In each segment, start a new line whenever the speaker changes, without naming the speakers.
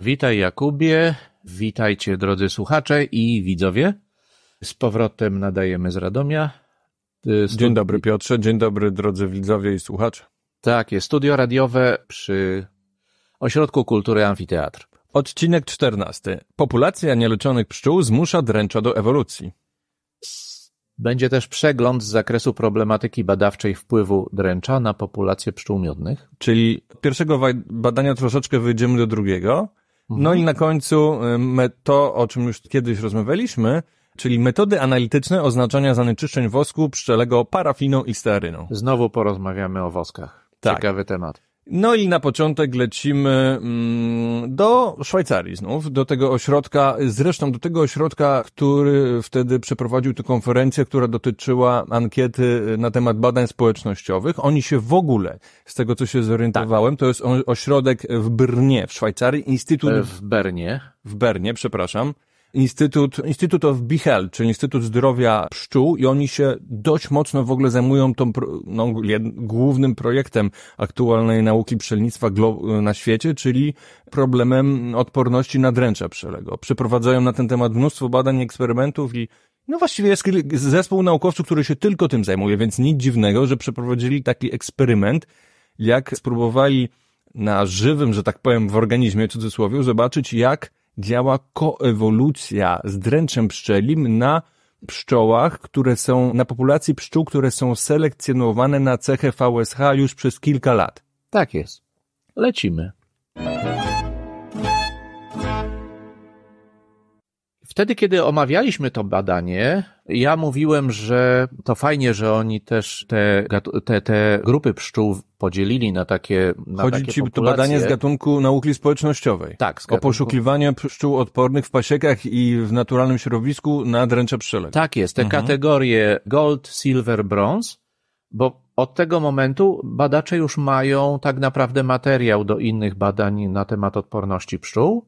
Witaj Jakubie, witajcie drodzy słuchacze i widzowie. Z powrotem nadajemy z Radomia.
Y, dzień dobry Piotrze, dzień dobry drodzy widzowie i słuchacze.
Tak, jest studio radiowe przy Ośrodku Kultury Amfiteatr.
Odcinek 14. Populacja nieleczonych pszczół zmusza dręcza do ewolucji.
Będzie też przegląd z zakresu problematyki badawczej wpływu dręcza na populację pszczół miodnych.
Czyli pierwszego badania troszeczkę wyjdziemy do drugiego. No mhm. i na końcu y, to, o czym już kiedyś rozmawialiśmy, czyli metody analityczne oznaczania zanieczyszczeń wosku pszczelego parafiną i stearyną.
Znowu porozmawiamy o woskach. Tak. Ciekawy temat.
No i na początek lecimy mm, do Szwajcarii znów, do tego ośrodka, zresztą do tego ośrodka, który wtedy przeprowadził tę konferencję, która dotyczyła ankiety na temat badań społecznościowych. Oni się w ogóle, z tego co się zorientowałem, tak. to jest ośrodek w Brnie w Szwajcarii, Instytut...
W Bernie.
W Bernie, przepraszam. Instytut, Instytut of Health, czyli Instytut Zdrowia Pszczół i oni się dość mocno w ogóle zajmują tą, no, głównym projektem aktualnej nauki pszczelnictwa na świecie, czyli problemem odporności na dręcza pszczelego. Przeprowadzają na ten temat mnóstwo badań, eksperymentów i no właściwie jest zespół naukowców, który się tylko tym zajmuje, więc nic dziwnego, że przeprowadzili taki eksperyment, jak spróbowali na żywym, że tak powiem, w organizmie, cudzysłowie, zobaczyć jak działa koewolucja z dręczem pszczelim na pszczołach, które są, na populacji pszczół, które są selekcjonowane na cechę VSH już przez kilka lat.
Tak jest. Lecimy. Wtedy, kiedy omawialiśmy to badanie, ja mówiłem, że to fajnie, że oni też te, te, te grupy pszczół podzielili na takie na
Chodzi
takie
ci populacje. to badanie z gatunku nauki społecznościowej.
Tak.
Z gatunku... O poszukiwanie pszczół odpornych w pasiekach i w naturalnym środowisku na dręcze pszczelek.
Tak jest. Te mhm. kategorie gold, silver, bronze, bo od tego momentu badacze już mają tak naprawdę materiał do innych badań na temat odporności pszczół.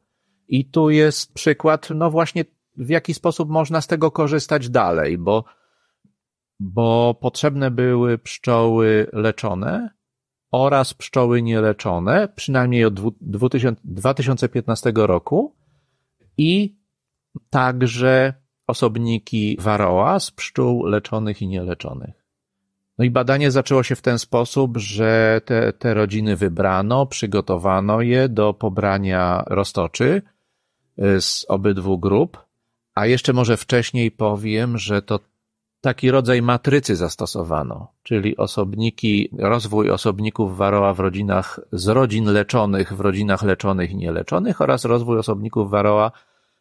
I tu jest przykład, no właśnie w jaki sposób można z tego korzystać dalej, bo, bo potrzebne były pszczoły leczone oraz pszczoły nieleczone, przynajmniej od 2015 roku i także osobniki waroa z pszczół leczonych i nieleczonych. No i badanie zaczęło się w ten sposób, że te, te rodziny wybrano, przygotowano je do pobrania roztoczy z obydwu grup. A jeszcze może wcześniej powiem, że to taki rodzaj matrycy zastosowano, czyli osobniki, rozwój osobników waroa w rodzinach z rodzin leczonych, w rodzinach leczonych i nieleczonych oraz rozwój osobników waroa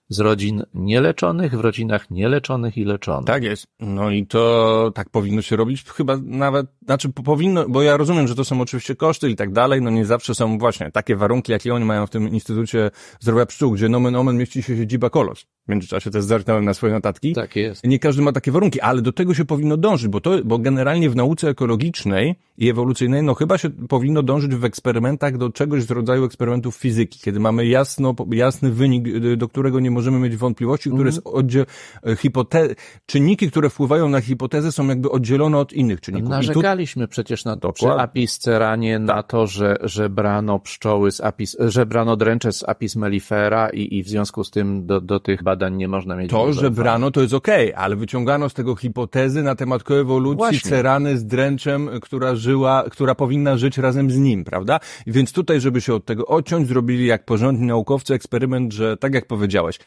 z rodzin nieleczonych w rodzinach nieleczonych i leczonych.
Tak jest. No i to tak powinno się robić chyba nawet, znaczy powinno, bo ja rozumiem, że to są oczywiście koszty i tak dalej, no nie zawsze są właśnie takie warunki, jakie oni mają w tym Instytucie Zdrowia Pszczół, gdzie nomen omen mieści się siedziba kolos. W międzyczasie też zerknąłem na swoje notatki.
Tak jest.
Nie każdy ma takie warunki, ale do tego się powinno dążyć, bo to, bo generalnie w nauce ekologicznej i ewolucyjnej, no chyba się powinno dążyć w eksperymentach do czegoś z rodzaju eksperymentów fizyki, kiedy mamy jasno, jasny wynik, do którego nie możemy mieć wątpliwości, które mm. oddzie- hipote- czynniki, które wpływają na hipotezę są jakby oddzielone od innych czynników.
Narzekaliśmy tu... przecież na to, przy apis ceranie na tak. to, że, że brano pszczoły z apis, że brano dręcze z apis mellifera i, i w związku z tym do, do tych badań nie można mieć.
To, że brano to jest okej, okay, ale wyciągano z tego hipotezy na temat koewolucji Właśnie. cerany z dręczem, która żyła, która powinna żyć razem z nim, prawda? Więc tutaj, żeby się od tego odciąć, zrobili jak porządni naukowcy eksperyment, że tak jak powiedziałeś,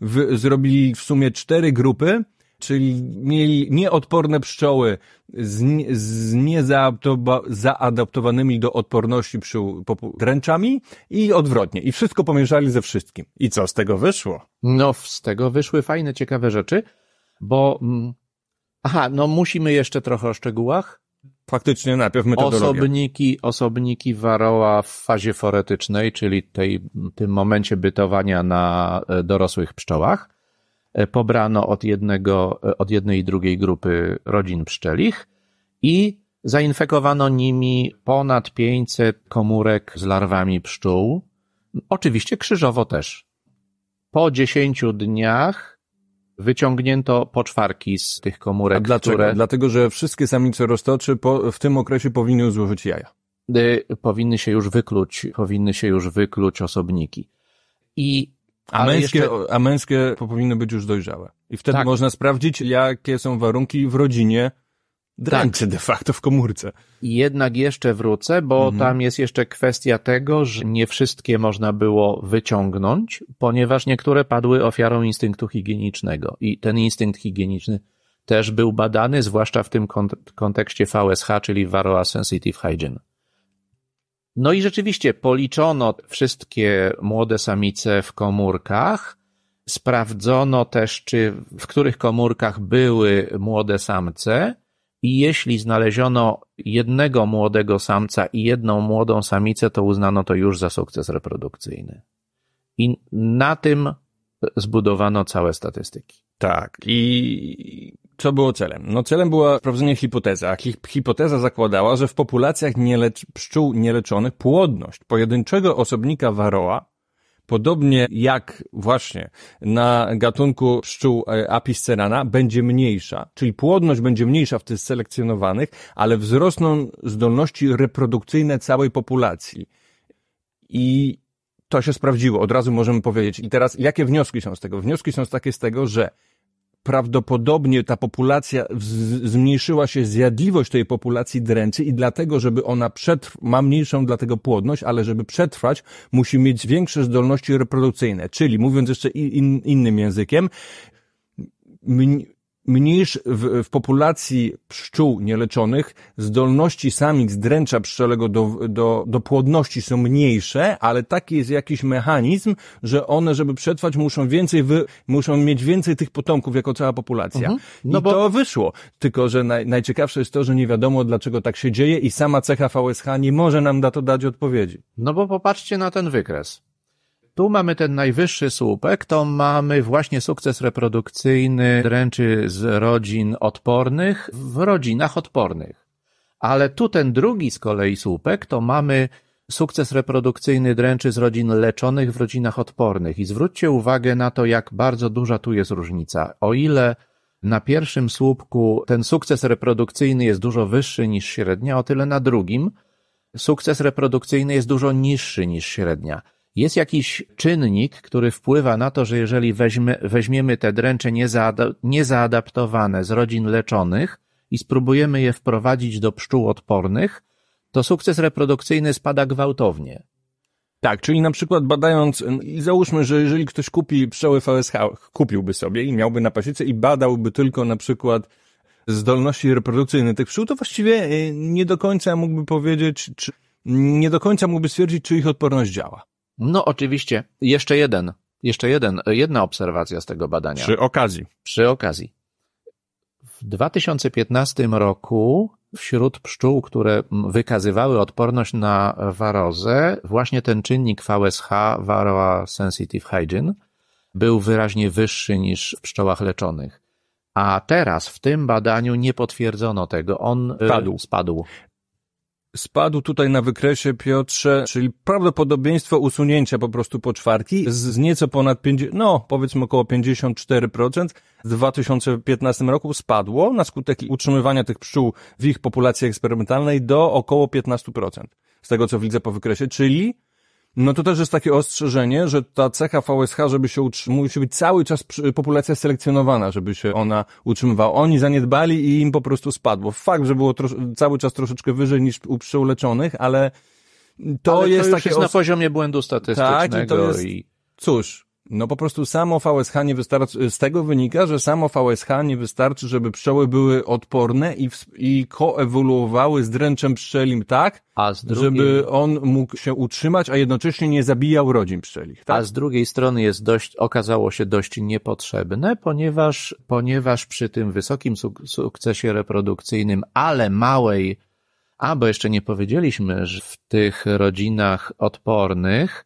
w, zrobili w sumie cztery grupy, czyli mieli nieodporne pszczoły z, z niezaadaptowanymi do odporności pszczół dręczami i odwrotnie. I wszystko pomieszali ze wszystkim. I co z tego wyszło?
No, z tego wyszły fajne, ciekawe rzeczy, bo... Mm, aha, no musimy jeszcze trochę o szczegółach.
Faktycznie najpierw metodologia.
Osobniki, osobniki waroa w fazie foretycznej, czyli tej, tym momencie bytowania na e, dorosłych pszczołach, e, pobrano od jednego, e, od jednej i drugiej grupy rodzin pszczelich i zainfekowano nimi ponad 500 komórek z larwami pszczół. Oczywiście krzyżowo też. Po 10 dniach wyciągnięto poczwarki z tych komórek,
A dlaczego?
które...
Dlatego, że wszystkie samice roztoczy po, w tym okresie powinny złożyć jaja.
Powinny się już wykluć, powinny się już wykluć osobniki. I,
a, męskie, jeszcze... a męskie powinny być już dojrzałe. I wtedy tak. można sprawdzić, jakie są warunki w rodzinie dręczy tak. de facto w komórce.
Jednak jeszcze wrócę, bo mhm. tam jest jeszcze kwestia tego, że nie wszystkie można było wyciągnąć, ponieważ niektóre padły ofiarą instynktu higienicznego i ten instynkt higieniczny też był badany, zwłaszcza w tym kont kontekście VSH, czyli Varroa Sensitive Hygiene. No i rzeczywiście policzono wszystkie młode samice w komórkach, sprawdzono też, czy w których komórkach były młode samce, i jeśli znaleziono jednego młodego samca i jedną młodą samicę, to uznano to już za sukces reprodukcyjny. I na tym zbudowano całe statystyki.
Tak. I co było celem? No celem była sprawdzenie hipotezy, a hipoteza zakładała, że w populacjach nielecz, pszczół nieleczonych płodność pojedynczego osobnika Varroa podobnie jak właśnie na gatunku pszczół e, Apis cerana, będzie mniejsza, czyli płodność będzie mniejsza w tych selekcjonowanych, ale wzrosną zdolności reprodukcyjne całej populacji. I to się sprawdziło, od razu możemy powiedzieć. I teraz, jakie wnioski są z tego? Wnioski są takie z tego, że prawdopodobnie ta populacja, zmniejszyła się zjadliwość tej populacji dręczy i dlatego, żeby ona przetrw, ma mniejszą dlatego płodność, ale żeby przetrwać, musi mieć większe zdolności reprodukcyjne. Czyli, mówiąc jeszcze in, innym językiem, mniejsz w, w, populacji pszczół nieleczonych zdolności samic dręcza pszczelego do, do, do płodności są mniejsze, ale taki jest jakiś mechanizm, że one, żeby przetrwać, muszą więcej, wy, muszą mieć więcej tych potomków jako cała populacja. Mhm. No I bo... to wyszło. Tylko, że naj, najciekawsze jest to, że nie wiadomo, dlaczego tak się dzieje i sama cecha VSH nie może nam na to dać odpowiedzi.
No bo popatrzcie na ten wykres. Tu mamy ten najwyższy słupek, to mamy właśnie sukces reprodukcyjny dręczy z rodzin odpornych w rodzinach odpornych. Ale tu ten drugi z kolei słupek, to mamy sukces reprodukcyjny dręczy z rodzin leczonych w rodzinach odpornych. I zwróćcie uwagę na to, jak bardzo duża tu jest różnica. O ile na pierwszym słupku ten sukces reprodukcyjny jest dużo wyższy niż średnia, o tyle na drugim sukces reprodukcyjny jest dużo niższy niż średnia. Jest jakiś czynnik, który wpływa na to, że jeżeli weźmy, weźmiemy te dręcze niezaadaptowane z rodzin leczonych i spróbujemy je wprowadzić do pszczół odpornych, to sukces reprodukcyjny spada gwałtownie.
Tak, czyli na przykład badając, i załóżmy, że jeżeli ktoś kupi pszczoły VSH, kupiłby sobie i miałby na pasiece i badałby tylko na przykład zdolności reprodukcyjne tych pszczół, to właściwie e, nie do końca mógłby powiedzieć, czy nie do końca mógłby stwierdzić, czy ich odporność działa.
No oczywiście. Jeszcze jeden. Jeszcze jeden, jedna obserwacja z tego badania.
Przy okazji.
Przy okazji. W 2015 roku wśród pszczół, które wykazywały odporność na warozę, właśnie ten czynnik VSH, Varroa Sensitive Hygiene, był wyraźnie wyższy niż w pszczołach leczonych. A teraz w tym badaniu nie potwierdzono tego. On e, spadł. spadł
spadł tutaj na wykresie, Piotrze, czyli prawdopodobieństwo usunięcia po prostu poczwarki z, z nieco ponad 50, no powiedzmy około 54% w 2015 roku spadło na skutek utrzymywania tych pszczół w ich populacji eksperymentalnej do około 15%. Z tego co widzę po wykresie, czyli no to też jest takie ostrzeżenie, że ta cecha VSH, żeby się utrzymać, musi być cały czas populacja selekcjonowana, żeby się ona utrzymywała. Oni zaniedbali i im po prostu spadło. Fakt, że było cały czas troszeczkę wyżej niż u pszczół leczonych, ale to ale jest to takie...
jest na poziomie błędu statystycznego tak, i to jest... i...
Cóż, no po prostu samo VSH nie wystarczy, z tego wynika, że samo VSH nie wystarczy, żeby pszczoły były odporne i, i koewoluowały z dręczem pszczelim tak, drugiej... żeby on mógł się utrzymać, a jednocześnie nie zabijał rodzin pszczelich. Tak?
A z drugiej strony jest dość, okazało się dość niepotrzebne, ponieważ, ponieważ przy tym wysokim suk sukcesie reprodukcyjnym, ale małej, a bo jeszcze nie powiedzieliśmy, że w tych rodzinach odpornych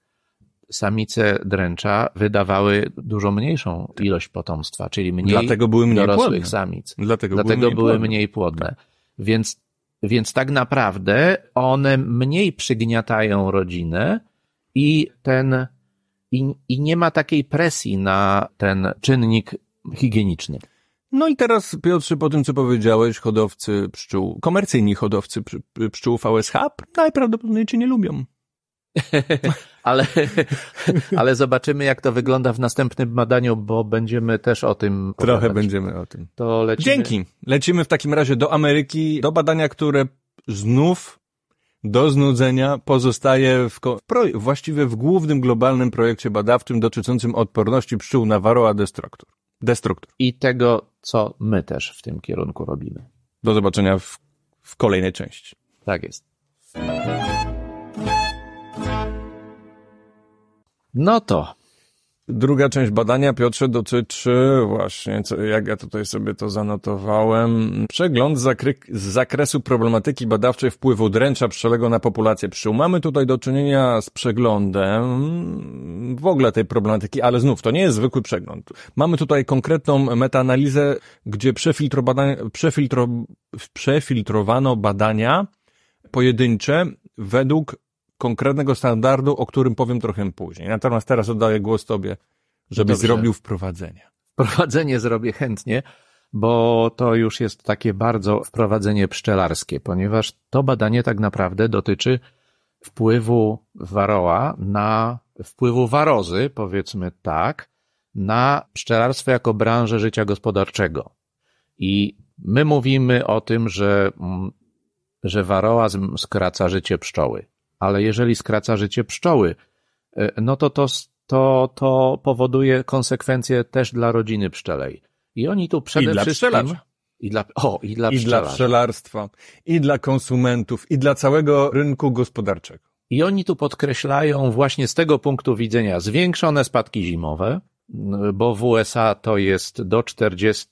samice dręcza wydawały dużo mniejszą ilość potomstwa, czyli mniej
Dlatego były mniej
dorosłych
płodne.
samic.
Dlatego,
Dlatego
były, mniej,
były
płodne.
mniej płodne. Tak. Więc, więc tak naprawdę one mniej przygniatają rodzinę i ten, i, i nie ma takiej presji na ten czynnik higieniczny.
No i teraz, Piotrze, po tym, co powiedziałeś, hodowcy pszczół, komercyjni hodowcy pszczół VSH najprawdopodobniej cię nie lubią.
Ale, ale zobaczymy, jak to wygląda w następnym badaniu, bo będziemy też o tym
Trochę
opowiadać.
będziemy o tym.
To lecimy.
Dzięki. Lecimy w takim razie do Ameryki, do badania, które znów do znudzenia pozostaje w, właściwie w głównym globalnym projekcie badawczym dotyczącym odporności pszczół na Varroa destructor. destruktor.
I tego, co my też w tym kierunku robimy.
Do zobaczenia w, w kolejnej części.
Tak jest. No to
Druga część badania, Piotrze, dotyczy właśnie, co, jak ja tutaj sobie to zanotowałem, przegląd z zakresu problematyki badawczej wpływu dręcza pszczelego na populację pszczół. Mamy tutaj do czynienia z przeglądem w ogóle tej problematyki, ale znów, to nie jest zwykły przegląd. Mamy tutaj konkretną metaanalizę, gdzie przefiltro przefiltro, przefiltrowano badania pojedyncze według konkretnego standardu, o którym powiem trochę później. Natomiast teraz oddaję głos Tobie, żebyś
Dobrze.
zrobił wprowadzenie.
wprowadzenie zrobię chętnie, bo to już jest takie bardzo wprowadzenie pszczelarskie, ponieważ to badanie tak naprawdę dotyczy wpływu waroła na, wpływu warozy, powiedzmy tak, na pszczelarstwo jako branżę życia gospodarczego. I my mówimy o tym, że, mm, że waroła skraca życie pszczoły. Ale jeżeli skraca życie pszczoły, e, no to to, to, to powoduje konsekwencje też dla rodziny pszczelej. I oni tu przede
I
wszystkim... I dla, o, i dla
I dla pszczelarstwa, i dla konsumentów, i dla całego rynku gospodarczego.
I oni tu podkreślają właśnie z tego punktu widzenia zwiększone spadki zimowe, bo w USA to jest do 40,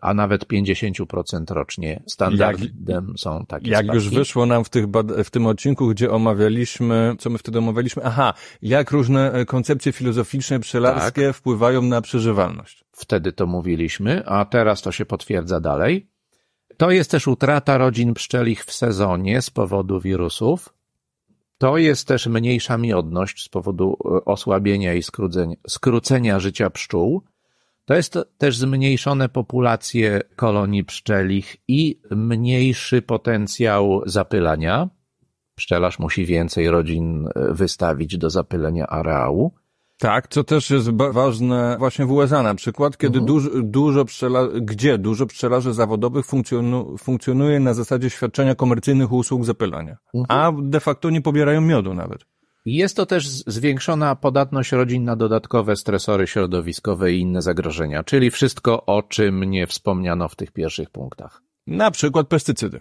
a nawet 50% rocznie. Standardem są takie
Jak
spadki.
już wyszło nam w, tych w tym odcinku, gdzie omawialiśmy, co my wtedy omawialiśmy? Aha, jak różne e, koncepcje filozoficzne, pszczelarskie
Tak.
wpływają na przeżywalność.
Wtedy to mówiliśmy, a teraz to się potwierdza dalej. To jest też utrata rodzin pszczelich w sezonie z powodu wirusów. To jest też mniejsza miodność z powodu e, osłabienia i skrócenia, skrócenia życia pszczół. To jest też zmniejszone populacje kolonii pszczelich i mniejszy potencjał zapylania. Pszczelarz musi więcej rodzin e, wystawić do zapylenia areału.
Tak, co też jest ważne właśnie w USA na przykład, kiedy
Mhm.
dużo, dużo pszczela, gdzie dużo pszczelarzy zawodowych funkcjonu, funkcjonuje na zasadzie świadczenia komercyjnych usług zapylania,
Mhm.
a de facto nie pobierają miodu nawet.
Jest to też zwiększona podatność rodzin na dodatkowe stresory środowiskowe i inne zagrożenia, czyli wszystko, o czym nie wspomniano w tych pierwszych punktach.
Na przykład pestycydy,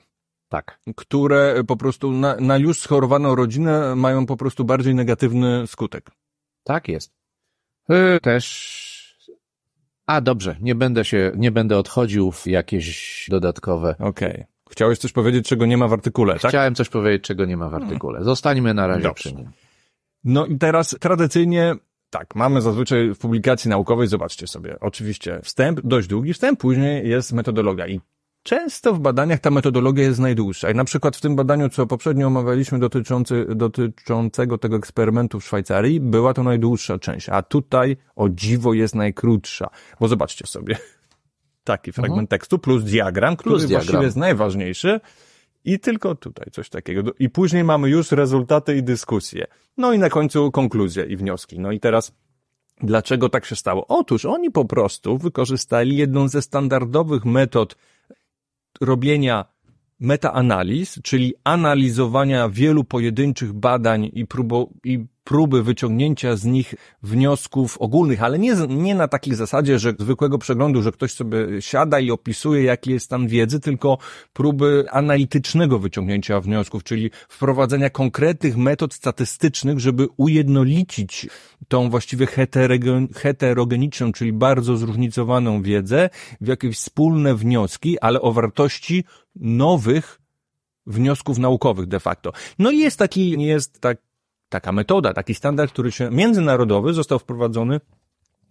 Tak.
które po prostu na, na już schorowaną rodzinę mają po prostu bardziej negatywny skutek.
Tak jest. Y, Też. A dobrze, nie będę się, nie będę odchodził w jakieś dodatkowe.
Okej. Chciałeś coś powiedzieć, czego nie ma w artykule, tak?
Chciałem coś powiedzieć, czego nie ma w artykule. Zostańmy na razie
Dobrze.
przy nim.
No i teraz tradycyjnie, tak, mamy zazwyczaj w publikacji naukowej, zobaczcie sobie, oczywiście wstęp, dość długi wstęp, później jest metodologia i często w badaniach ta metodologia jest najdłuższa. I na przykład w tym badaniu, co poprzednio omawialiśmy dotyczący, dotyczącego tego eksperymentu w Szwajcarii, była to najdłuższa część, a tutaj o dziwo jest najkrótsza. Bo zobaczcie sobie, taki fragment tekstu plus diagram, który
Plus diagram.
właściwie jest najważniejszy, i tylko tutaj coś takiego. I później mamy już rezultaty i dyskusje. No i na końcu konkluzje i wnioski. No i teraz, dlaczego tak się stało? Otóż oni po prostu wykorzystali jedną ze standardowych metod robienia metaanaliz, czyli analizowania wielu pojedynczych badań i, próbo, i próby wyciągnięcia z nich wniosków ogólnych, ale nie, nie na takiej zasadzie, że zwykłego przeglądu, że ktoś sobie siada i opisuje, jaki jest stan wiedzy, tylko próby analitycznego wyciągnięcia wniosków, czyli wprowadzenia konkretnych metod statystycznych, żeby ujednolicić tą właściwie heterego- heterogeniczną, czyli bardzo zróżnicowaną wiedzę w jakieś wspólne wnioski, ale o wartości nowych wniosków naukowych de facto. No i jest taki, jest tak, taka metoda, taki standard, który się międzynarodowy został wprowadzony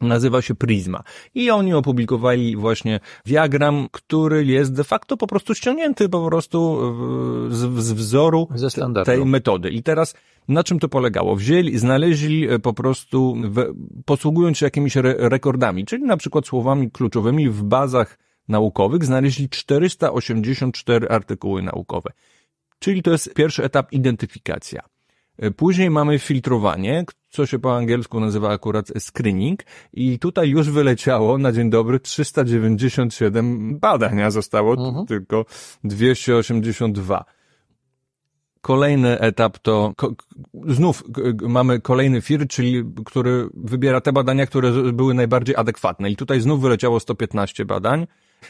Nazywa się Prisma. I oni opublikowali właśnie diagram, który jest de facto po prostu ściągnięty po prostu z, z wzoru tej metody. I teraz na czym to polegało? Wzięli, znaleźli e, po prostu, w, posługując się jakimiś re, rekordami, czyli na przykład słowami kluczowymi w bazach naukowych, znaleźli 484 artykuły naukowe. Czyli to jest pierwszy etap identyfikacja. E, później mamy filtrowanie, co się po angielsku nazywa akurat screening i tutaj już wyleciało na dzień dobry 397 badań, a zostało mhm. tylko 282. Kolejny etap to ko, znów mamy kolejny FIR, czyli który wybiera te badania, które były najbardziej adekwatne. I tutaj znów wyleciało 115 badań.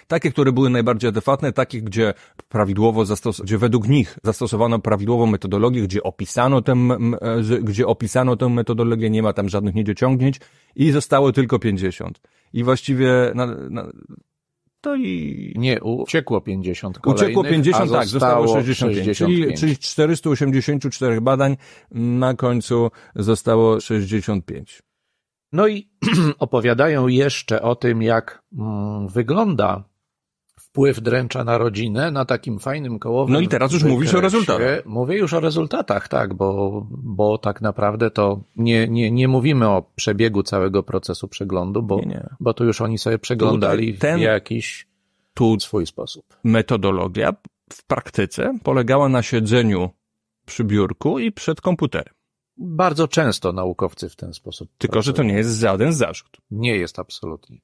Takie, które były najbardziej adekwatne, takie, gdzie prawidłowo zastos- gdzie według nich zastosowano prawidłową metodologię, gdzie opisano tę, gdzie opisano tę metodologię, nie ma tam żadnych niedociągnięć i zostało tylko 50. I właściwie na, na, to i...
Nie, uciekło 50 kolejnych,
Uciekło 50, tak, zostało 65. 65. Czyli, czyli 484 badań na końcu zostało 65.
No i opowiadają jeszcze o tym, jak mm, wygląda wpływ dręcza na rodzinę na takim fajnym kołowym.
No i teraz już mówisz o rezultatach.
Mówię już o rezultatach, tak, bo, bo tak naprawdę to nie, nie, nie mówimy o przebiegu całego procesu przeglądu, bo, nie, nie. bo tu już oni sobie przeglądali ten, w jakiś tu swój sposób.
Metodologia w praktyce polegała na siedzeniu przy biurku i przed komputerem.
Bardzo często naukowcy w ten sposób.
Tylko, pracują. że to nie jest żaden zarzut.
Nie jest absolutnie.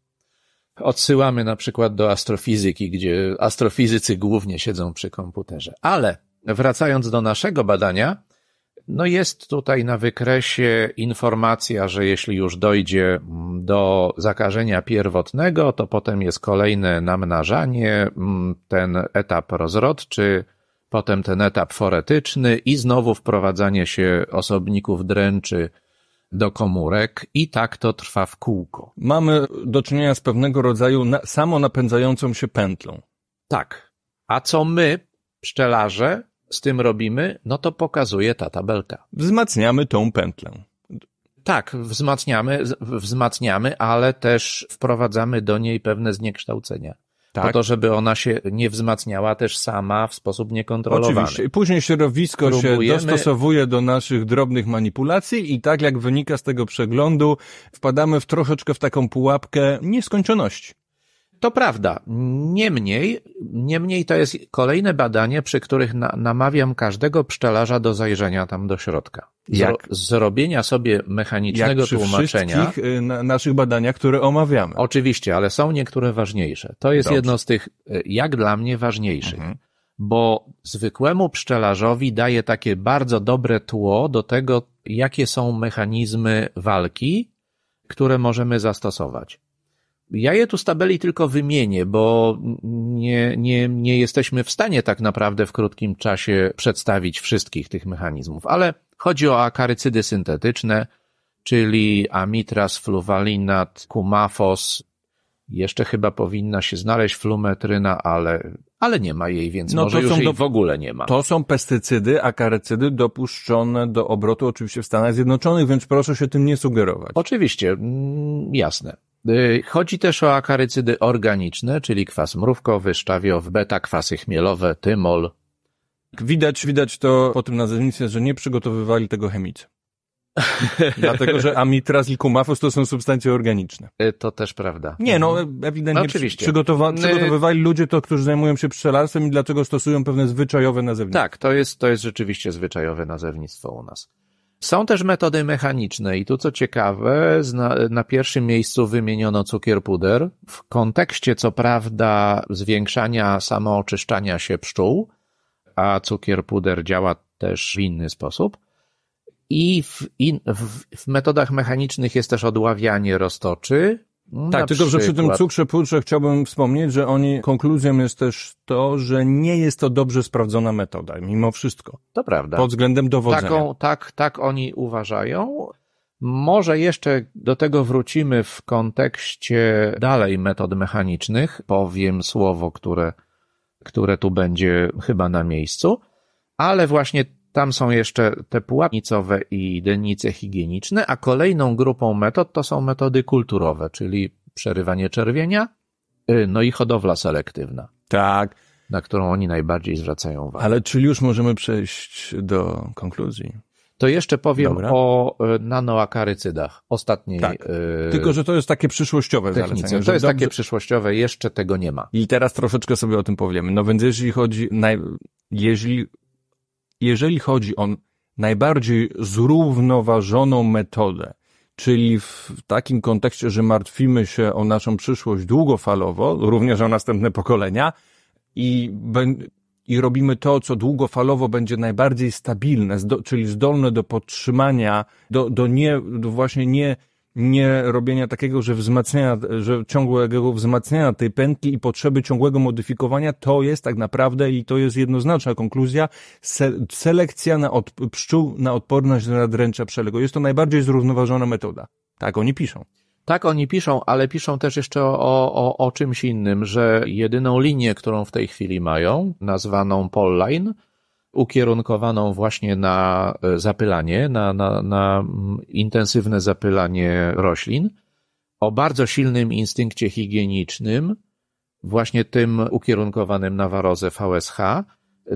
Odsyłamy na przykład do astrofizyki, gdzie astrofizycy głównie siedzą przy komputerze. Ale wracając do naszego badania, no jest tutaj na wykresie informacja, że jeśli już dojdzie do zakażenia pierwotnego, to potem jest kolejne namnażanie, ten etap rozrodczy, potem ten etap foretyczny i znowu wprowadzanie się osobników dręczy do komórek i tak to trwa w kółko.
Mamy do czynienia z pewnego rodzaju na, samonapędzającą się pętlą.
Tak. A co my, pszczelarze, z tym robimy? No to pokazuje ta tabelka.
Wzmacniamy tą pętlę.
Tak, wzmacniamy, wzmacniamy, ale też wprowadzamy do niej pewne zniekształcenia tak. po to, żeby ona się nie wzmacniała też sama w sposób niekontrolowany.
Oczywiście. I później środowisko Próbujemy... się dostosowuje do naszych drobnych manipulacji i tak jak wynika z tego przeglądu, wpadamy w troszeczkę w taką pułapkę nieskończoności.
To prawda. Niemniej, niemniej to jest kolejne badanie, przy których na, namawiam każdego pszczelarza do zajrzenia tam do środka. Jak? Zrobienia sobie mechanicznego
Jak przy
tłumaczenia.
wszystkich y, na, naszych badaniach, które omawiamy.
Oczywiście, ale są niektóre ważniejsze. To jest Dobrze. jedno z tych, y, jak dla mnie, ważniejszych. Mhm. Bo zwykłemu pszczelarzowi daje takie bardzo dobre tło do tego, jakie są mechanizmy walki, które możemy zastosować. Ja je tu z tabeli tylko wymienię, bo nie, nie, nie jesteśmy w stanie tak naprawdę w krótkim czasie przedstawić wszystkich tych mechanizmów, ale chodzi o akarycydy syntetyczne, czyli amitraz, fluwalinat, kumafos, jeszcze chyba powinna się znaleźć flumetryna, ale, ale nie ma jej, więc no może już jej do, w ogóle nie ma.
To są pestycydy, akarycydy dopuszczone do obrotu oczywiście w Stanach Zjednoczonych, więc proszę się tym nie sugerować.
Oczywiście, mm, jasne. Y, chodzi też o akarycydy organiczne, czyli kwas mrówkowy, szczawiow, beta, kwasy chmielowe, tymol.
Widać, widać to po tym nazewnictwie, że nie przygotowywali tego chemicy. Dlatego, że amitraz i kumafos to są substancje organiczne.
Y, to też prawda.
Nie, no ewidentnie no, oczywiście. Przygotowa y, przygotowywali ludzie to, którzy zajmują się pszczelarstwem i dlatego stosują pewne zwyczajowe nazewnictwo.
Tak, to jest, to jest rzeczywiście zwyczajowe nazewnictwo u nas. Są też metody mechaniczne i tu co ciekawe, na pierwszym miejscu wymieniono cukier puder w kontekście co prawda zwiększania samooczyszczania się pszczół, a cukier puder działa też w inny sposób. I w, in, w, w metodach mechanicznych jest też odławianie roztoczy,
tak, tylko że przy tym cukrze pudrze chciałbym wspomnieć, że oni, konkluzją jest też to, że nie jest to dobrze sprawdzona metoda, mimo wszystko.
To prawda.
Pod względem dowodzenia.
Taką, tak, tak oni uważają. Może jeszcze do tego wrócimy w kontekście dalej metod mechanicznych. Powiem słowo, które, które tu będzie chyba na miejscu, ale właśnie tam są jeszcze te pułapnicowe i dennice higieniczne, a kolejną grupą metod to są metody kulturowe, czyli przerywanie czerwienia, y, no i hodowla selektywna.
Tak.
Na którą oni najbardziej zwracają uwagę.
Ale czy już możemy przejść do konkluzji?
To jeszcze powiem Dobra. o y, nanoakarycydach. Ostatniej. Tak.
Yy, Tylko, że to jest takie przyszłościowe technice. zalecenie.
To jest dobrze... takie przyszłościowe, jeszcze tego nie ma.
I teraz troszeczkę sobie o tym powiemy. No więc jeśli chodzi, jeżeli jeżeli chodzi o najbardziej zrównoważoną metodę, czyli w takim kontekście, że martwimy się o naszą przyszłość długofalowo, również o następne pokolenia i, i robimy to, co długofalowo będzie najbardziej stabilne, czyli zdolne do podtrzymania, do, do nie, do właśnie nie nie robienia takiego, że wzmacniania, że ciągłego wzmacniania tej pętli i potrzeby ciągłego modyfikowania, to jest tak naprawdę i to jest jednoznaczna konkluzja, se, selekcja na od, pszczół na odporność na dręcza przelego. Jest to najbardziej zrównoważona metoda. Tak oni piszą.
Tak oni piszą, ale piszą też jeszcze o, o, o czymś innym, że jedyną linię, którą w tej chwili mają, nazwaną Polline, ukierunkowaną właśnie na e, zapylanie, na, na, na mm, intensywne zapylanie roślin, o bardzo silnym instynkcie higienicznym, właśnie tym ukierunkowanym na warozę VSH,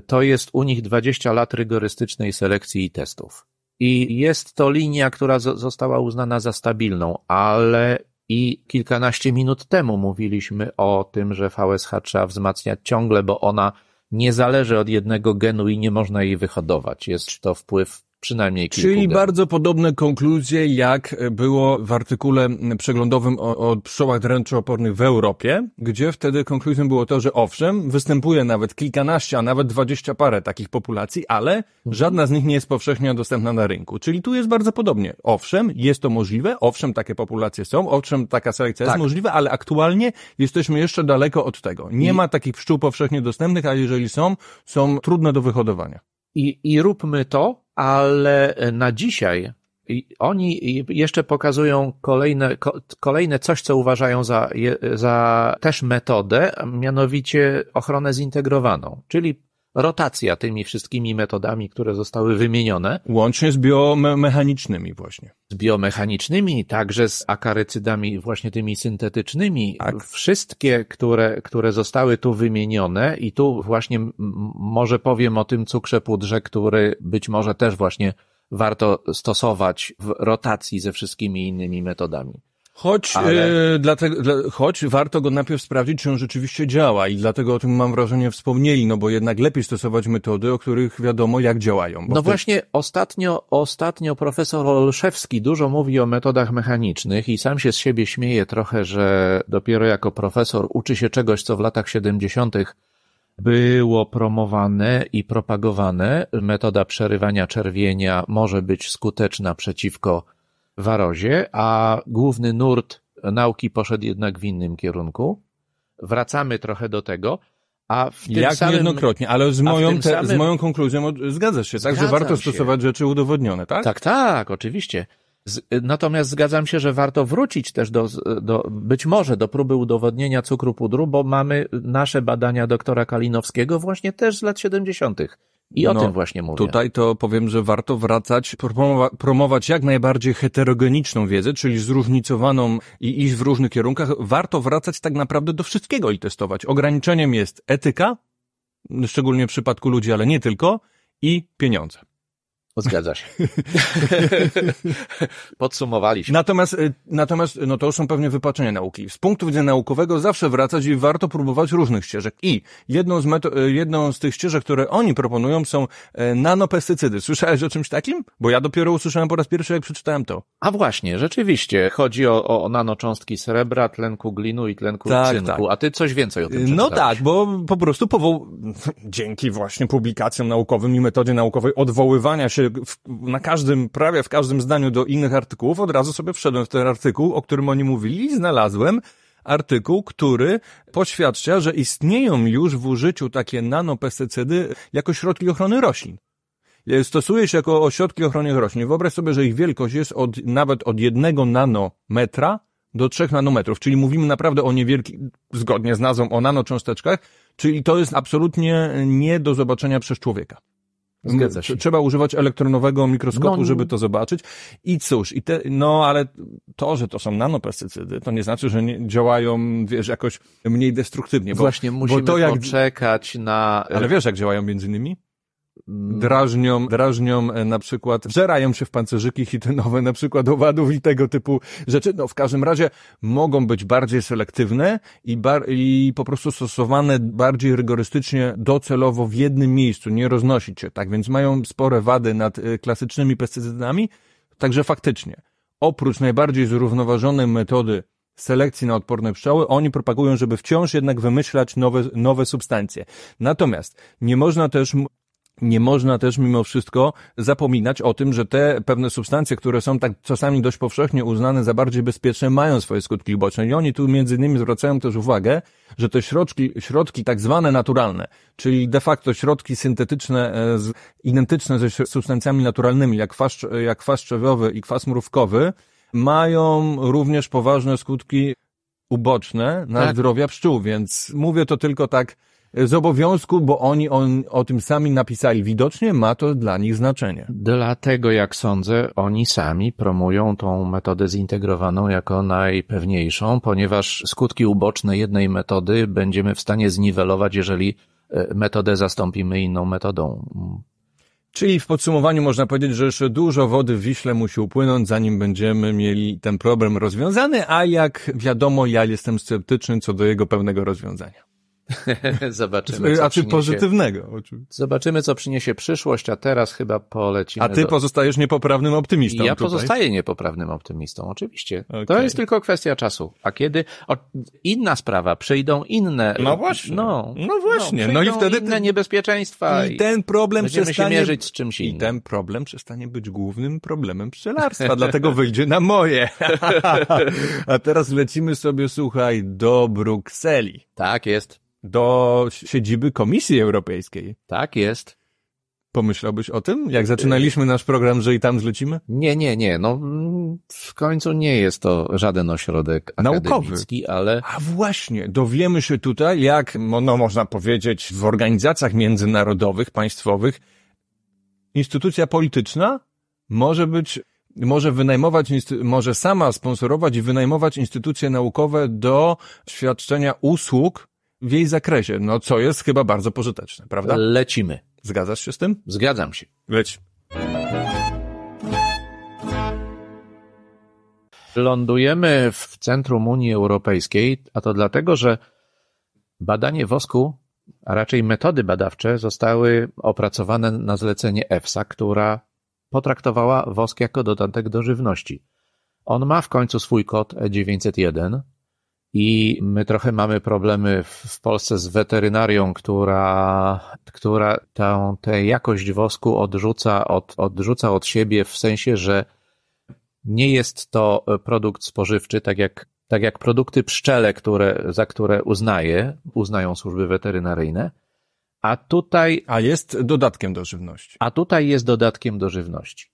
to jest u nich 20 lat rygorystycznej selekcji i testów. I jest to linia, która została uznana za stabilną, ale i kilkanaście minut temu mówiliśmy o tym, że VSH trzeba wzmacniać ciągle, bo ona nie zależy od jednego genu i nie można jej wyhodować. Jest to wpływ przynajmniej kilku
Czyli bardzo podobne konkluzje, jak było w artykule przeglądowym o, o pszczołach dręczoopornych w Europie, gdzie wtedy konkluzją było to, że owszem, występuje nawet kilkanaście, a nawet dwadzieścia parę takich populacji, ale mhm. żadna z nich nie jest powszechnie dostępna na rynku. Czyli tu jest bardzo podobnie. Owszem, jest to możliwe, owszem, takie populacje są, owszem, taka selekcja tak. jest możliwa, ale aktualnie jesteśmy jeszcze daleko od tego. Nie I... ma takich pszczół powszechnie dostępnych, a jeżeli są, są trudne do wyhodowania.
I, i róbmy to, ale na dzisiaj oni jeszcze pokazują kolejne, kolejne coś, co uważają za, za też metodę, mianowicie ochronę zintegrowaną, czyli rotacja tymi wszystkimi metodami, które zostały wymienione.
Łącznie z biomechanicznymi właśnie.
Z biomechanicznymi, także z akarycydami właśnie tymi syntetycznymi. Tak. Wszystkie, które, które zostały tu wymienione i tu właśnie może powiem o tym cukrze pudrze, który być może też właśnie warto stosować w rotacji ze wszystkimi innymi metodami.
Choć, ale... e, dlatego, dla, choć warto go najpierw sprawdzić, czy on rzeczywiście działa i dlatego o tym mam wrażenie wspomnieli, no bo jednak lepiej stosować metody, o których wiadomo jak działają.
No właśnie ostatnio, ostatnio profesor Olszewski dużo mówi o metodach mechanicznych i sam się z siebie śmieje trochę, że dopiero jako profesor uczy się czegoś, co w latach 70 było promowane i propagowane. Metoda przerywania czerwienia może być skuteczna przeciwko warozie, a główny nurt nauki poszedł jednak w innym kierunku. Wracamy trochę do tego, a w tym
Jak
samym,
niejednokrotnie, ale z moją, te, samym, z moją konkluzją zgadzasz się, tak? Że warto się. stosować rzeczy udowodnione, tak?
Tak, tak, oczywiście. Z, natomiast zgadzam się, że warto wrócić też do, do, być może do próby udowodnienia cukru pudru, bo mamy nasze badania doktora Kalinowskiego właśnie też z lat 70. I o no, tym właśnie mówię.
Tutaj to powiem, że warto wracać, promować jak najbardziej heterogeniczną wiedzę, czyli zróżnicowaną i iść w różnych kierunkach. Warto wracać tak naprawdę do wszystkiego i testować. Ograniczeniem jest etyka, szczególnie w przypadku ludzi, ale nie tylko, i pieniądze.
Zgadza się. Podsumowaliśmy.
Natomiast, y, natomiast, no to już są pewnie wypaczenia nauki. Z punktu widzenia naukowego zawsze wracać i warto próbować różnych ścieżek. I jedną z, meto- y, jedną z tych ścieżek, które oni proponują są e, nanopestycydy. Słyszałeś o czymś takim? Bo ja dopiero usłyszałem po raz pierwszy, jak przeczytałem to.
A właśnie, rzeczywiście. Chodzi o, o nanocząstki srebra, tlenku glinu i tlenku tak, cynku. Tak. A ty coś więcej o tym
No tak, bo po prostu powoł... dzięki właśnie publikacjom naukowym i metodzie naukowej odwoływania się w, na każdym, prawie w każdym zdaniu do innych artykułów, od razu sobie wszedłem w ten artykuł, o którym oni mówili i znalazłem artykuł, który poświadcza, że istnieją już w użyciu takie nanopestycydy jako środki ochrony roślin. Stosuje się jako ośrodki ochrony roślin. Wyobraź sobie, że ich wielkość jest od, nawet od jednego nanometra do trzech nanometrów, czyli mówimy naprawdę o niewielkich, zgodnie z nazwą, o nanocząsteczkach, czyli to jest absolutnie nie do zobaczenia przez człowieka.
Zgadza się.
Trzeba używać elektronowego mikroskopu, no, żeby to zobaczyć. I cóż, i te, no ale to, że to są nanopestycydy, to nie znaczy, że nie działają, wiesz, jakoś mniej destruktywnie. Bo,
Właśnie musimy
bo to jak...
poczekać na...
Ale wiesz, jak działają między innymi? Drażnią, drażnią e, na przykład, wżerają się w pancerzyki hitynowe na przykład owadów i tego typu rzeczy. No w każdym razie mogą być bardziej selektywne i, bar i po prostu stosowane bardziej rygorystycznie, docelowo w jednym miejscu, nie roznosić się, tak? Więc mają spore wady nad e, klasycznymi pestycydami, także faktycznie, oprócz najbardziej zrównoważonej metody selekcji na odporne pszczoły, oni propagują, żeby wciąż jednak wymyślać nowe, nowe substancje. Natomiast nie można też nie można też mimo wszystko zapominać o tym, że te pewne substancje, które są tak czasami dość powszechnie uznane za bardziej bezpieczne, mają swoje skutki uboczne. I oni tu między innymi zwracają też uwagę, że te środki, środki tak zwane naturalne, czyli de facto środki syntetyczne, e, identyczne ze substancjami naturalnymi, jak kwas, jak kwas i kwas mrówkowy, mają również poważne skutki uboczne na tak. zdrowia pszczół, więc mówię to tylko tak z obowiązku, bo oni on, o tym sami napisali. Widocznie ma to dla nich znaczenie.
Dlatego, jak sądzę, oni sami promują tą metodę zintegrowaną jako najpewniejszą, ponieważ skutki uboczne jednej metody będziemy w stanie zniwelować, jeżeli e, metodę zastąpimy inną metodą.
Czyli w podsumowaniu można powiedzieć, że jeszcze dużo wody w Wiśle musi upłynąć, zanim będziemy mieli ten problem rozwiązany, a jak wiadomo, ja jestem sceptyczny co do jego pełnego rozwiązania.
Zobaczymy. Co
a czy pozytywnego?
Oczywiście. Zobaczymy, co przyniesie przyszłość, a teraz chyba polecimy.
A ty
do...
pozostajesz niepoprawnym optymistą.
Ja
tutaj.
pozostaję niepoprawnym optymistą, oczywiście. Okay. To jest tylko kwestia czasu. A kiedy o, inna sprawa, przyjdą inne.
No właśnie. No, no właśnie. No, no i wtedy
inne niebezpieczeństwa.
I, ten problem przestanie...
się mierzyć z czymś innym.
I ten problem przestanie być głównym problemem pszczelarstwa, dlatego wyjdzie na moje. a teraz lecimy sobie, słuchaj, do Brukseli.
Tak jest
do siedziby Komisji Europejskiej.
Tak jest.
Pomyślałbyś o tym, jak zaczynaliśmy nasz program, że i tam zlecimy?
Nie, nie, nie. No, w końcu nie jest to żaden ośrodek naukowy, ale...
A właśnie, dowiemy się tutaj, jak, no można powiedzieć, w organizacjach międzynarodowych, państwowych, instytucja polityczna może być, może wynajmować, może sama sponsorować i wynajmować instytucje naukowe do świadczenia usług w jej zakresie, no co jest chyba bardzo pożyteczne, prawda?
Lecimy.
Zgadzasz się z tym?
Zgadzam się.
Leć.
Lądujemy w centrum Unii Europejskiej, a to dlatego, że badanie wosku, a raczej metody badawcze zostały opracowane na zlecenie EFSA, która potraktowała wosk jako dodatek do żywności. On ma w końcu swój kod E901, i my trochę mamy problemy w Polsce z weterynarią, która, która tę, tę jakość wosku odrzuca od, odrzuca od siebie w sensie, że nie jest to produkt spożywczy, tak jak, tak jak produkty pszczele, które, za które uznaje, uznają służby weterynaryjne. A tutaj.
A jest dodatkiem do żywności.
A tutaj jest dodatkiem do żywności.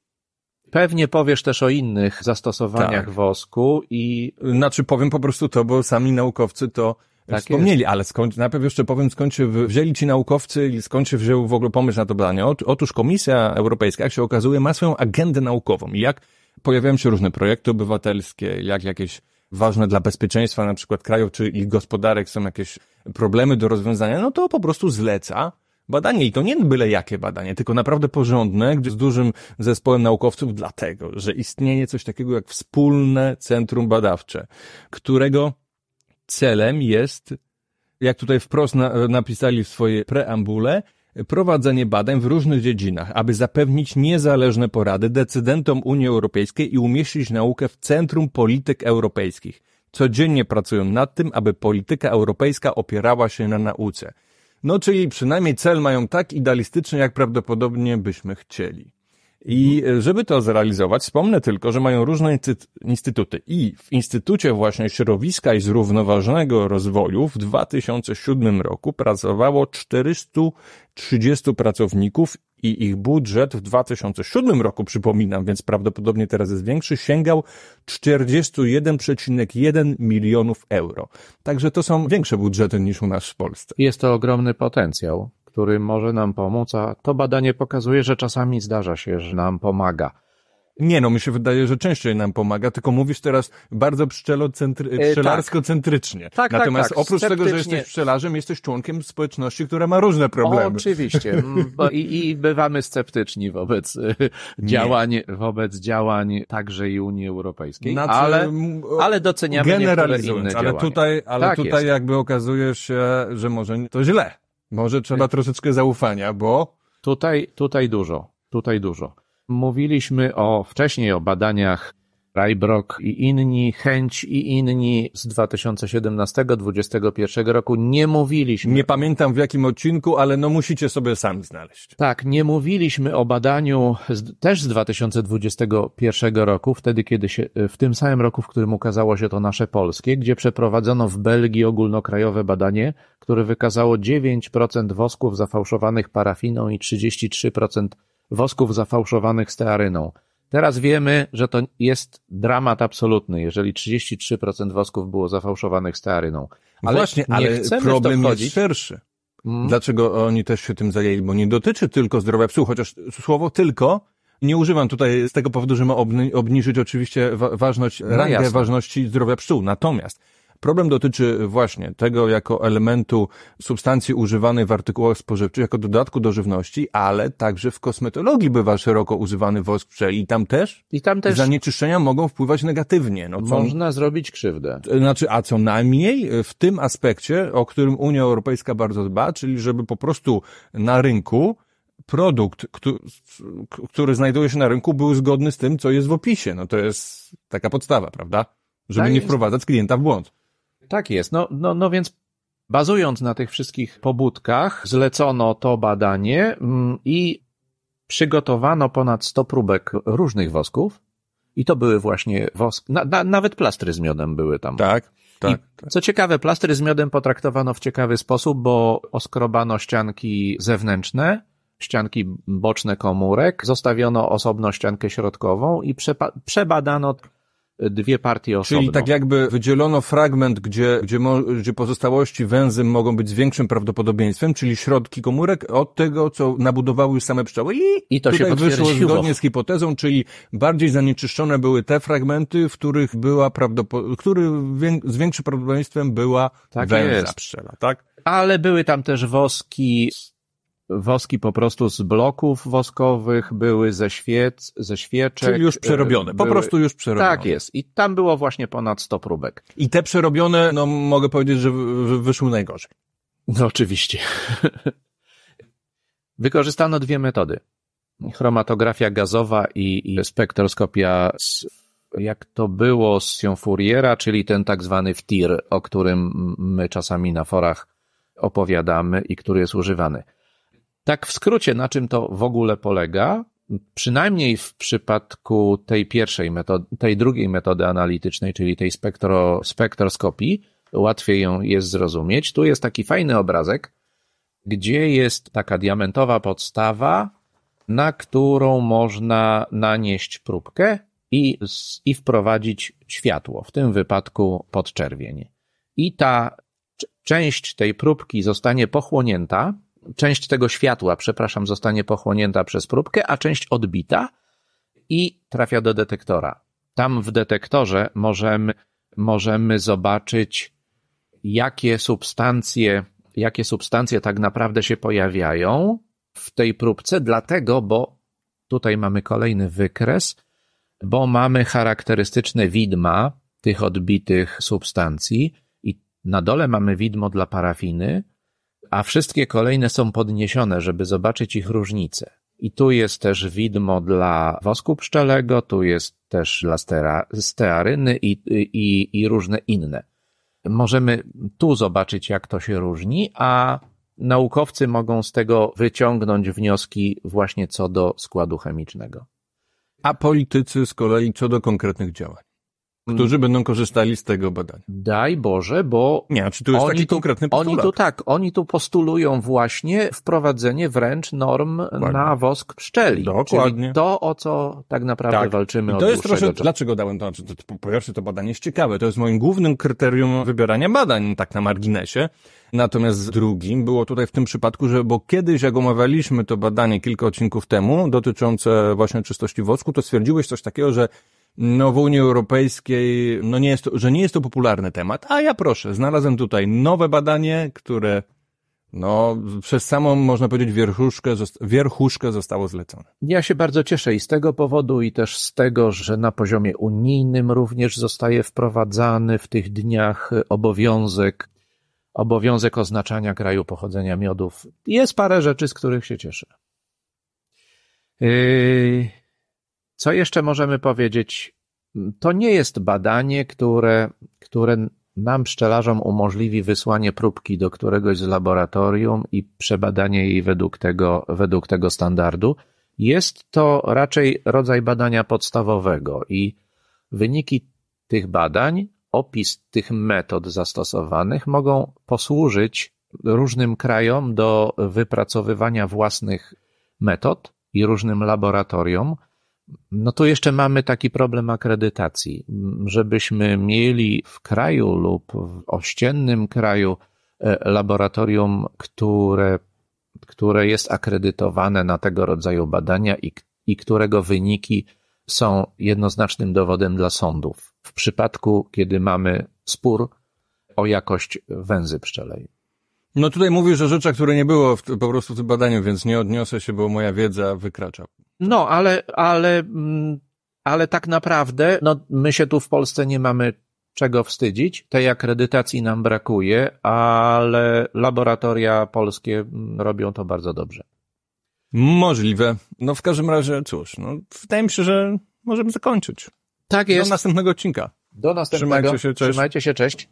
Pewnie powiesz też o innych zastosowaniach tak. wosku i...
Znaczy powiem po prostu to, bo sami naukowcy to tak wspomnieli, jest. ale skąd, najpierw jeszcze powiem, skąd się wzięli ci naukowcy i skąd się wziął w ogóle pomysł na to badanie. Otóż Komisja Europejska, jak się okazuje, ma swoją agendę naukową i jak pojawiają się różne projekty obywatelskie, jak jakieś ważne dla bezpieczeństwa na przykład krajów czy ich gospodarek są jakieś problemy do rozwiązania, no to po prostu zleca badanie i to nie byle jakie badanie, tylko naprawdę porządne, gdzie z dużym zespołem naukowców, dlatego, że istnieje coś takiego jak wspólne centrum badawcze, którego celem jest, jak tutaj wprost na, napisali w swojej preambule, prowadzenie badań w różnych dziedzinach, aby zapewnić niezależne porady decydentom Unii Europejskiej i umieścić naukę w centrum polityk europejskich. Codziennie pracują nad tym, aby polityka europejska opierała się na nauce. No, czyli przynajmniej cel mają tak idealistyczny, jak prawdopodobnie byśmy chcieli. I e, żeby to zrealizować, wspomnę tylko, że mają różne instytuty. I w Instytucie właśnie Środowiska i Zrównoważonego Rozwoju w 2007 roku pracowało 430 pracowników i ich budżet w 2007 roku, przypominam, więc prawdopodobnie teraz jest większy, sięgał 41,1 milionów euro. Także to są większe budżety niż u nas w Polsce.
Jest to ogromny potencjał, który może nam pomóc, a to badanie pokazuje, że czasami zdarza się, że nam pomaga.
Nie, no mi się wydaje, że częściej nam pomaga, tylko mówisz teraz bardzo pszczelocentry-
E,
pszczelarsko-centrycznie.
Tak, tak,
Natomiast
tak,
oprócz tego, że jesteś pszczelarzem, jesteś członkiem społeczności, która ma różne problemy.
Oczywiście. Mm, bo I, I bywamy sceptyczni wobec y, działań, wobec działań także i Unii Europejskiej,
Znaczy,
ale, ale doceniamy
generalizując, ale
działania.
tutaj, ale
Tak
tutaj
jest.
jakby okazuje się, że może to źle. Może trzeba troszeczkę zaufania, bo
Tutaj, tutaj dużo, tutaj dużo. Mówiliśmy o, wcześniej o badaniach Rajbrok i inni, Chęć i inni z 2017-2021 roku. Nie mówiliśmy
nie pamiętam w jakim odcinku, ale no musicie sobie sami znaleźć.
Tak, nie mówiliśmy o badaniu z, też z 2021 roku, wtedy kiedy się, w tym samym roku, w którym ukazało się to nasze polskie, gdzie przeprowadzono w Belgii ogólnokrajowe badanie, które wykazało 9% wosków zafałszowanych parafiną i 33% wosków zafałszowanych stearyną. Teraz wiemy, że to jest dramat absolutny, jeżeli 33% wosków było zafałszowanych stearyną. Ale
Właśnie,
nie
ale problem jest szerszy.
Mm.
Dlaczego oni też się tym zajęli? Bo nie dotyczy tylko zdrowia psów, chociaż słowo tylko nie używam tutaj z tego powodu, że ma obni- obniżyć oczywiście wa- ważność,
No
rangę ważności zdrowia pszczół. Natomiast problem dotyczy właśnie tego jako elementu substancji używanej w artykułach spożywczych, jako dodatku do żywności, ale także w kosmetologii bywa szeroko używany wosk pszczeli i tam też,
I tam też
zanieczyszczenia mogą wpływać negatywnie. No, co,
można zrobić krzywdę.
znaczy, a co najmniej w tym aspekcie, o którym Unia Europejska bardzo dba, czyli żeby po prostu na rynku produkt, któ- który znajduje się na rynku, był zgodny z tym, co jest w opisie. No to jest taka podstawa, prawda? Żeby
Tak
nie
jest.
wprowadzać klienta w błąd.
Tak jest. No, no, no więc bazując na tych wszystkich pobudkach, zlecono to badanie mm, i przygotowano ponad 100 próbek różnych wosków. I to były właśnie wosk, na, na, nawet plastry z miodem były tam.
Tak, tak.
I, co ciekawe, plastry z miodem potraktowano w ciekawy sposób, bo oskrobano ścianki zewnętrzne, ścianki boczne komórek, zostawiono osobno ściankę środkową i przepa- przebadano dwie partie osobno.
Czyli tak jakby wydzielono fragment, gdzie, gdzie, gdzie pozostałości węzym mogą być z większym prawdopodobieństwem, czyli środki komórek, od tego, co nabudowały już same pszczoły. I,
I to się
tutaj wyszło
potwierdziło.
zgodnie z hipotezą, czyli bardziej zanieczyszczone były te fragmenty, w których była prawdopo- który z większym prawdopodobieństwem była
Tak
węza
jest.
pszczela, tak?
ale były tam też woski, woski po prostu z bloków woskowych, były ze świec, ze świeczek.
Czyli już przerobione, po
były-
prostu już przerobione.
Tak jest. I tam było właśnie ponad 100 próbek.
I te przerobione, no mogę powiedzieć, że wy- wy- wyszły najgorzej.
No oczywiście. Wykorzystano dwie metody. Chromatografia gazowa i, i spektroskopia, z, jak to było z Fouriera, czyli ten tak zwany FTIR, o którym my czasami na forach opowiadamy i który jest używany. Tak w skrócie, na czym to w ogóle polega? Przynajmniej w przypadku tej pierwszej metody, tej drugiej metody analitycznej, czyli tej spektro, spektroskopii, łatwiej ją jest zrozumieć. Tu jest taki fajny obrazek, gdzie jest taka diamentowa podstawa, na którą można nanieść próbkę i, i wprowadzić światło, w tym wypadku podczerwień. I ta część tej próbki zostanie pochłonięta, część tego światła, przepraszam, zostanie pochłonięta przez próbkę, a część odbita i trafia do detektora. Tam w detektorze możemy, możemy zobaczyć, jakie substancje, jakie substancje tak naprawdę się pojawiają w tej próbce, dlatego, bo tutaj mamy kolejny wykres, bo mamy charakterystyczne widma tych odbitych substancji i na dole mamy widmo dla parafiny, a wszystkie kolejne są podniesione, żeby zobaczyć ich różnice. I tu jest też widmo dla wosku pszczelego, tu jest też dla stera, stearyny i, i, i różne inne. Możemy tu zobaczyć, jak to się różni, a naukowcy mogą z tego wyciągnąć wnioski właśnie co do składu chemicznego.
A politycy z kolei co do konkretnych działań. Którzy będą korzystali z tego badania.
Daj Boże, bo
Nie, czy tu jest taki
tu,
konkretny
oni
postulat?
tu tak, oni tu postulują właśnie wprowadzenie wręcz norm na wosk pszczeli.
Dokładnie.
Czyli to, o co tak naprawdę
Tak.
walczymy
I
od
to jest
czasu.
dlaczego dałem to, znaczy, to, to, po pierwsze to badanie jest ciekawe, to jest moim głównym kryterium wybierania badań, tak na marginesie. Natomiast drugim było tutaj w tym przypadku, że bo kiedyś jak omawialiśmy to badanie kilka odcinków temu dotyczące właśnie czystości wosku, to stwierdziłeś coś takiego, że no w Unii Europejskiej, no nie jest to, że nie jest to popularny temat, a ja proszę, znalazłem tutaj nowe badanie, które no przez samą, można powiedzieć, wierchuszkę, wierchuszkę zostało zlecone.
Ja się bardzo cieszę i z tego powodu, i też z tego, że na poziomie unijnym również zostaje wprowadzany w tych dniach obowiązek, obowiązek oznaczania kraju pochodzenia miodów. Jest parę rzeczy, z których się cieszę. Yy, Co jeszcze możemy powiedzieć? To nie jest badanie, które, które nam pszczelarzom umożliwi wysłanie próbki do któregoś z laboratorium i przebadanie jej według tego, według tego standardu. Jest to raczej rodzaj badania podstawowego i wyniki tych badań, opis tych metod zastosowanych mogą posłużyć różnym krajom do wypracowywania własnych metod i różnym laboratoriom. No tu jeszcze mamy taki problem akredytacji. Żebyśmy mieli w kraju lub w ościennym kraju e, laboratorium, które, które jest akredytowane na tego rodzaju badania i, i którego wyniki są jednoznacznym dowodem dla sądów. W przypadku, kiedy mamy spór o jakość węzy pszczelej.
No tutaj mówisz o rzeczach, które nie było w, po prostu w tym badaniu, więc nie odniosę się, bo moja wiedza wykracza.
No, ale, ale, mm, ale tak naprawdę, no, my się tu w Polsce nie mamy czego wstydzić. Tej akredytacji nam brakuje, ale laboratoria polskie mm, robią to bardzo dobrze.
Możliwe. No w każdym razie, cóż, no wydaje mi się, że możemy zakończyć.
Tak
Do
jest.
następnego odcinka.
Do następnego.
Trzymajcie się, cześć.
Trzymajcie się, cześć.